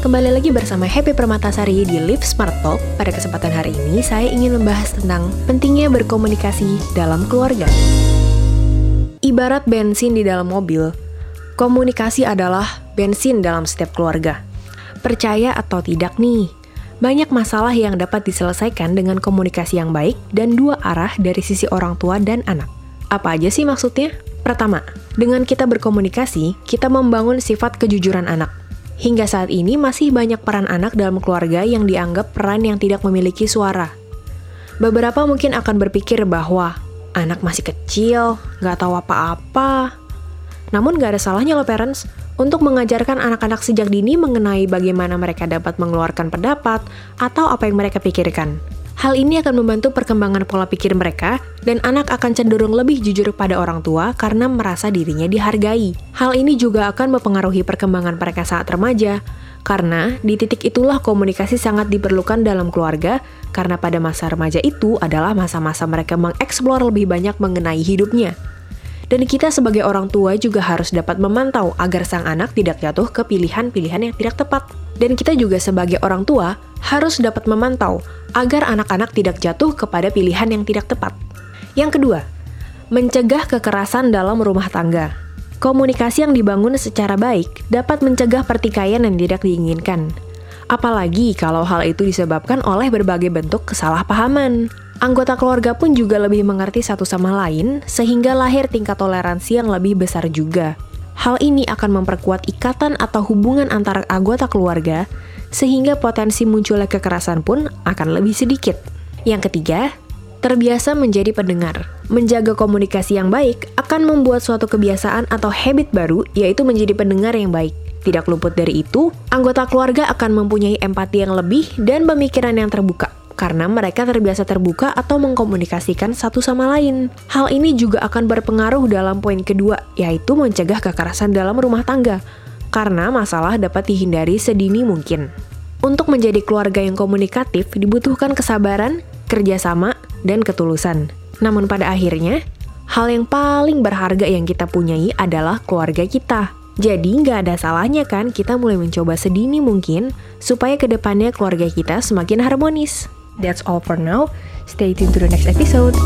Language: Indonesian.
kembali lagi bersama Happy Permatasari di Live Smart Talk. Pada kesempatan hari ini, saya ingin membahas tentang pentingnya berkomunikasi dalam keluarga. Ibarat bensin di dalam mobil, komunikasi adalah bensin dalam setiap keluarga. Percaya atau tidak nih, banyak masalah yang dapat diselesaikan dengan komunikasi yang baik dan dua arah dari sisi orang tua dan anak. Apa aja sih maksudnya? Pertama, dengan kita berkomunikasi, kita membangun sifat kejujuran anak. Hingga saat ini masih banyak peran anak dalam keluarga yang dianggap peran yang tidak memiliki suara. Beberapa mungkin akan berpikir bahwa anak masih kecil, nggak tahu apa-apa. Namun nggak ada salahnya loh parents untuk mengajarkan anak-anak sejak dini mengenai bagaimana mereka dapat mengeluarkan pendapat atau apa yang mereka pikirkan. Hal ini akan membantu perkembangan pola pikir mereka, dan anak akan cenderung lebih jujur pada orang tua karena merasa dirinya dihargai. Hal ini juga akan mempengaruhi perkembangan mereka saat remaja, karena di titik itulah komunikasi sangat diperlukan dalam keluarga, karena pada masa remaja itu adalah masa-masa mereka mengeksplor lebih banyak mengenai hidupnya. Dan kita sebagai orang tua juga harus dapat memantau agar sang anak tidak jatuh ke pilihan-pilihan yang tidak tepat. Dan kita juga sebagai orang tua harus dapat memantau agar anak-anak tidak jatuh kepada pilihan yang tidak tepat. Yang kedua, mencegah kekerasan dalam rumah tangga. Komunikasi yang dibangun secara baik dapat mencegah pertikaian yang tidak diinginkan. Apalagi kalau hal itu disebabkan oleh berbagai bentuk kesalahpahaman. Anggota keluarga pun juga lebih mengerti satu sama lain, sehingga lahir tingkat toleransi yang lebih besar juga. Hal ini akan memperkuat ikatan atau hubungan antara anggota keluarga, sehingga potensi munculnya kekerasan pun akan lebih sedikit. Yang ketiga, terbiasa menjadi pendengar. Menjaga komunikasi yang baik akan membuat suatu kebiasaan atau habit baru, yaitu menjadi pendengar yang baik. Tidak luput dari itu, anggota keluarga akan mempunyai empati yang lebih dan pemikiran yang terbuka karena mereka terbiasa terbuka atau mengkomunikasikan satu sama lain. Hal ini juga akan berpengaruh dalam poin kedua, yaitu mencegah kekerasan dalam rumah tangga, karena masalah dapat dihindari sedini mungkin. Untuk menjadi keluarga yang komunikatif dibutuhkan kesabaran, kerjasama, dan ketulusan. Namun pada akhirnya, hal yang paling berharga yang kita punyai adalah keluarga kita. Jadi nggak ada salahnya kan kita mulai mencoba sedini mungkin supaya ke depannya keluarga kita semakin harmonis. That's all for now. Stay tuned to the next episode.